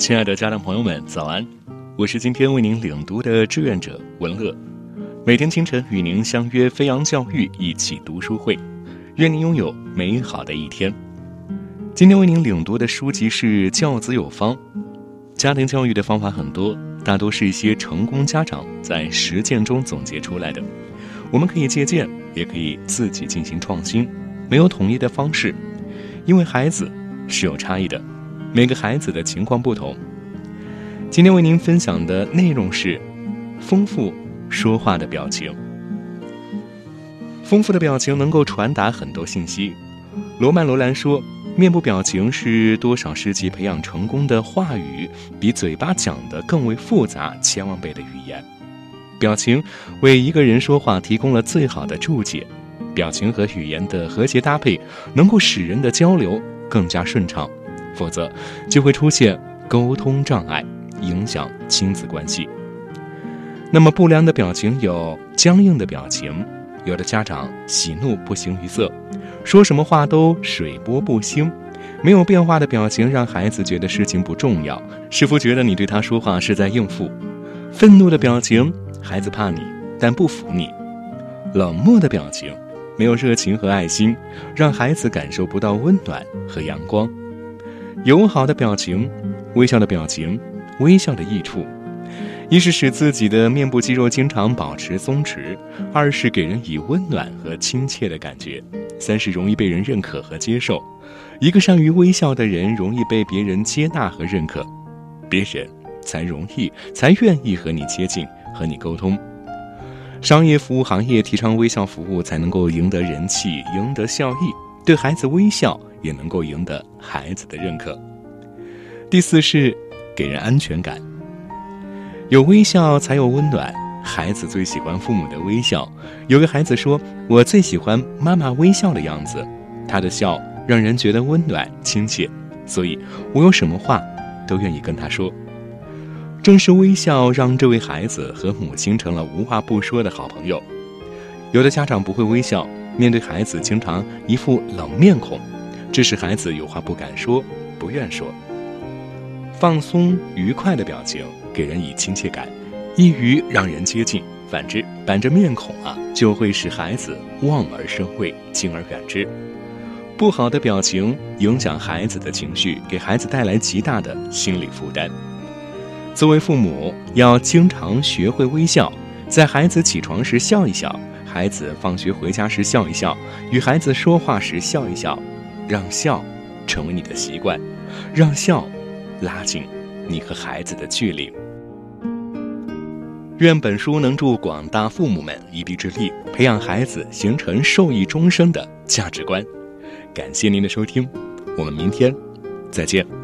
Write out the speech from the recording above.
亲爱的家长朋友们，早安！我是今天为您领读的志愿者文乐，每天清晨与您相约飞扬教育一起读书会，愿您拥有美好的一天。今天为您领读的书籍是《教子有方》，家庭教育的方法很多，大多是一些成功家长在实践中总结出来的，我们可以借鉴，也可以自己进行创新，没有统一的方式，因为孩子是有差异的。每个孩子的情况不同。今天为您分享的内容是丰富说话的表情。丰富的表情能够传达很多信息。罗曼·罗兰说：“面部表情是多少世纪培养成功的话语，比嘴巴讲的更为复杂千万倍的语言。表情为一个人说话提供了最好的注解。表情和语言的和谐搭配，能够使人的交流更加顺畅。”否则，就会出现沟通障碍，影响亲子关系。那么，不良的表情有僵硬的表情，有的家长喜怒不形于色，说什么话都水波不兴，没有变化的表情让孩子觉得事情不重要，似乎觉得你对他说话是在应付。愤怒的表情，孩子怕你但不服你。冷漠的表情，没有热情和爱心，让孩子感受不到温暖和阳光。友好的表情，微笑的表情，微笑的益处，一是使自己的面部肌肉经常保持松弛，二是给人以温暖和亲切的感觉，三是容易被人认可和接受。一个善于微笑的人，容易被别人接纳和认可，别人才容易才愿意和你接近，和你沟通。商业服务行业提倡微笑服务，才能够赢得人气，赢得效益。对孩子微笑。也能够赢得孩子的认可。第四是给人安全感，有微笑才有温暖。孩子最喜欢父母的微笑。有个孩子说：“我最喜欢妈妈微笑的样子，她的笑让人觉得温暖亲切，所以我有什么话都愿意跟她说。”正是微笑让这位孩子和母亲成了无话不说的好朋友。有的家长不会微笑，面对孩子经常一副冷面孔。致使孩子有话不敢说，不愿说。放松愉快的表情给人以亲切感，易于让人接近；反之，板着面孔啊，就会使孩子望而生畏，敬而远之。不好的表情影响孩子的情绪，给孩子带来极大的心理负担。作为父母，要经常学会微笑，在孩子起床时笑一笑，孩子放学回家时笑一笑，与孩子说话时笑一笑。让笑成为你的习惯，让笑拉近你和孩子的距离。愿本书能助广大父母们一臂之力，培养孩子形成受益终生的价值观。感谢您的收听，我们明天再见。